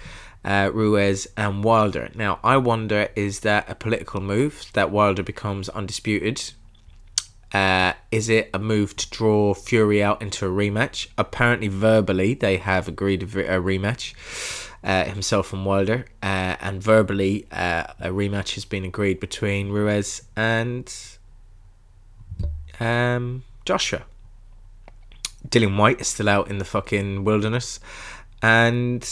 uh, Ruiz and Wilder. Now, I wonder is that a political move that Wilder becomes undisputed? Uh, is it a move to draw Fury out into a rematch? Apparently, verbally, they have agreed a rematch. Uh, himself and Wilder, uh, and verbally, uh, a rematch has been agreed between Ruiz and um, Joshua. Dillian Whyte is still out in the fucking wilderness, and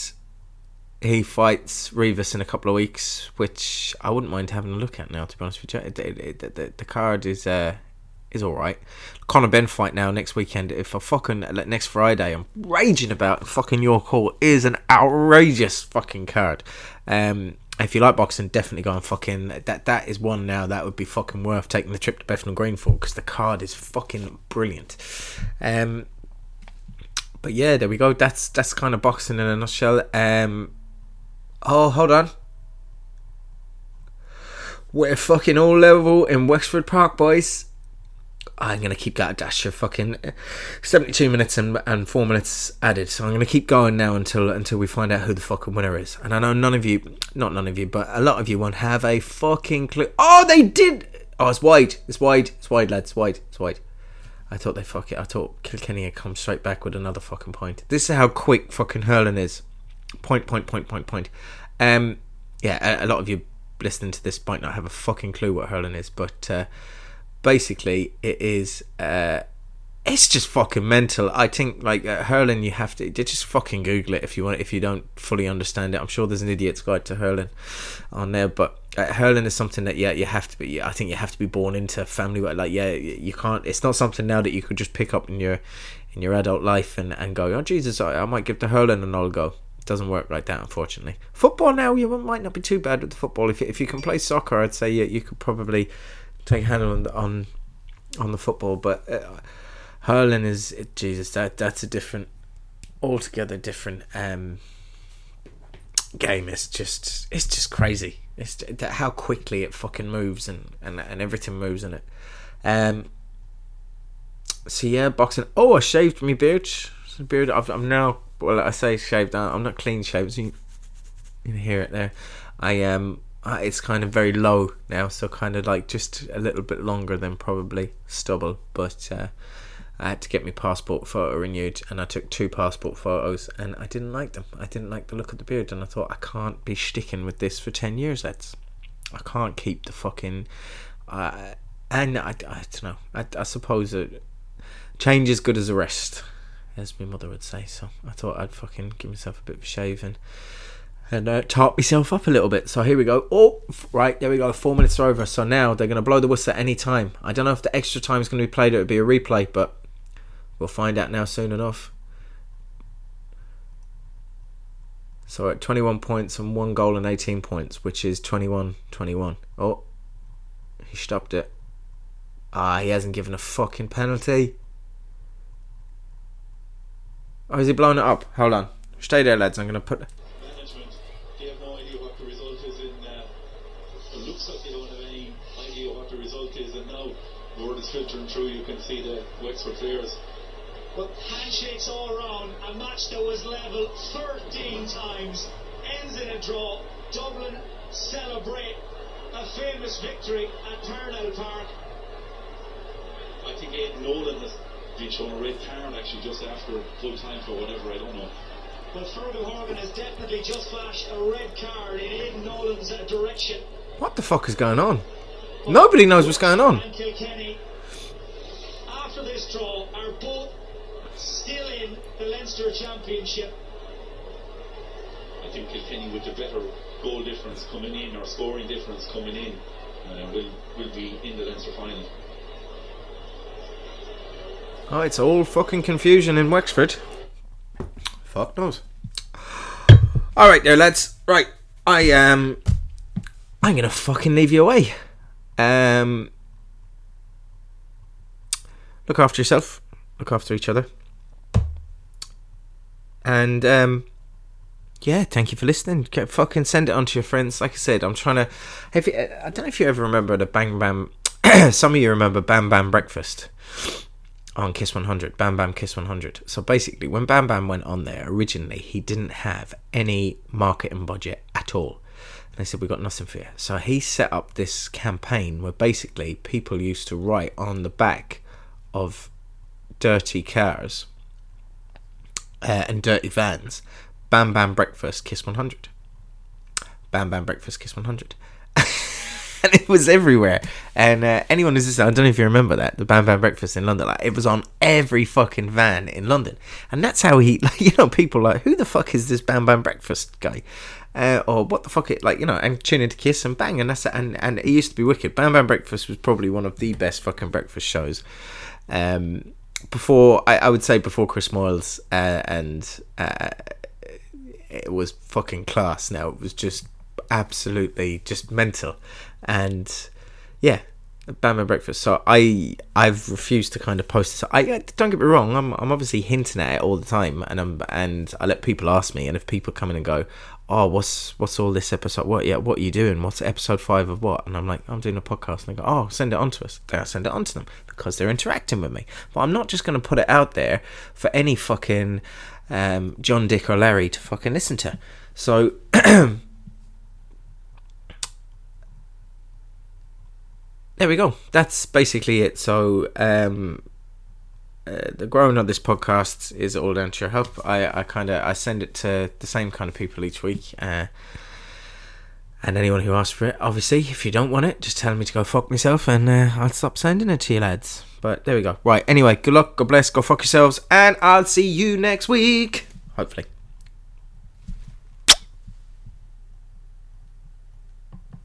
he fights Rivas in a couple of weeks, which I wouldn't mind having a look at now. To be honest with you, it, it, the, the card is uh, is all right. Conor Benn fight now next weekend. If I fucking like, next Friday, I'm raging about fucking your call is an outrageous fucking card. Um, if you like boxing, definitely go and fucking that. That is one now that would be fucking worth taking the trip to Bethnal Green for because the card is fucking brilliant. Um, but yeah, there we go. That's that's kind of boxing in a nutshell. Um, oh, hold on. We're fucking all level in Wexford Park, boys. I'm gonna keep that dash of fucking 72 minutes and, and four minutes added. So I'm gonna keep going now until until we find out who the fucking winner is. And I know none of you, not none of you, but a lot of you won't have a fucking clue. Oh, they did. Oh, it's wide. It's wide. It's wide, lads. It's wide. It's wide. I thought they fuck it. I thought Kilkenny had come straight back with another fucking point. This is how quick fucking hurling is. Point, point, point, point, point. Um, yeah, a, a lot of you listening to this might not have a fucking clue what hurling is, but uh, basically it is. Uh, it's just fucking mental. I think like uh, hurling, you have to just fucking Google it if you want. If you don't fully understand it, I'm sure there's an idiot's guide to hurling on there. But uh, hurling is something that yeah, you have to be. I think you have to be born into family. Like yeah, you can't. It's not something now that you could just pick up in your in your adult life and and go. Oh Jesus, I, I might give the hurling and I'll go. It doesn't work like that, unfortunately. Football now, you might not be too bad with the football. If you, if you can play soccer, I'd say you, you could probably take a handle on the, on on the football, but. Uh, hurling is Jesus that that's a different altogether different um game. It's just it's just crazy. It's that how quickly it fucking moves and and, and everything moves in it. Um so yeah boxing. Oh I shaved my beard. Beard. I've, I'm now well I say shaved I'm not clean shaved so you, you can hear it there. I um uh, it's kind of very low now so kind of like just a little bit longer than probably stubble but uh I had to get my passport photo renewed, and I took two passport photos, and I didn't like them. I didn't like the look of the beard, and I thought I can't be sticking with this for ten years. That's I can't keep the fucking. Uh, and I, I don't know. I, I suppose that change is good as a rest, as my mother would say. So I thought I'd fucking give myself a bit of a shave and and uh, tart myself up a little bit. So here we go. Oh, right, there we go. Four minutes are over. So now they're going to blow the whistle at any time. I don't know if the extra time is going to be played It would be a replay, but we'll find out now soon enough. So at 21 points and one goal and 18 points, which is 21 21. Oh, he stopped it. Ah, he hasn't given a fucking penalty. Oh, is he blowing it up? Hold on. Stay there, lads. I'm going to put. management, they have no idea what the result is in. Uh, it looks like they don't have any idea what the result is, and now word is filtering through. You can see the Wexford players. But handshakes all round, a match that was level 13 times, ends in a draw. Dublin celebrate a famous victory at Parnell Park. I think Aidan Nolan has been shown a red card actually just after full time for whatever. I don't know. But Fergal Horgan has definitely just flashed a red card in Aidan Nolan's uh, direction. What the fuck is going on? Nobody knows what's going on. And after this draw, are both still in the Leinster Championship. I think Kilkenny with the better goal difference coming in or scoring difference coming in uh, will will be in the Leinster final. Oh, it's all fucking confusion in Wexford. Fuck knows. All right, there, lads. Right, I um, I'm gonna fucking leave you away. Um, look after yourself. Look after each other. And um, yeah, thank you for listening. Get, fucking send it on to your friends. Like I said, I'm trying to. You, I don't know if you ever remember the Bang Bam. [clears throat] some of you remember Bam Bam Breakfast on Kiss 100, Bam Bam Kiss 100. So basically, when Bam Bam went on there originally, he didn't have any marketing budget at all. And they said, We've got nothing for you. So he set up this campaign where basically people used to write on the back of dirty cars uh, and dirty vans Bam Bam Breakfast Kiss 100. Bam Bam Breakfast Kiss 100. [laughs] and it was everywhere. And uh, anyone who's listening, I don't know if you remember that the Bam Bam Breakfast in London. Like it was on every fucking van in London, and that's how he, [laughs] like, you know, people like, who the fuck is this Bam Bam Breakfast guy? Uh, or what the fuck it like you know and tune into kiss and bang and that's it and and it used to be wicked bam bam breakfast was probably one of the best fucking breakfast shows um before i, I would say before chris moyles uh, and uh, it was fucking class now it was just absolutely just mental and yeah Bam Bam Breakfast. So I I've refused to kind of post this. I I- don't get me wrong. I'm I'm obviously hinting at it all the time, and I'm and I let people ask me, and if people come in and go, oh, what's what's all this episode? What yeah, what are you doing? What's episode five of what? And I'm like, I'm doing a podcast, and they go, oh, send it on to us. Then I send it on to them because they're interacting with me. But I'm not just going to put it out there for any fucking um, John, Dick, or Larry to fucking listen to. So. [clears throat] there we go. That's basically it. So, um, uh, the growing of this podcast is all down to your help. I, I kind of I send it to the same kind of people each week, uh, and anyone who asks for it. Obviously, if you don't want it, just tell me to go fuck myself, and uh, I'll stop sending it to you, lads. But there we go. Right. Anyway, good luck. God bless. Go fuck yourselves, and I'll see you next week. Hopefully.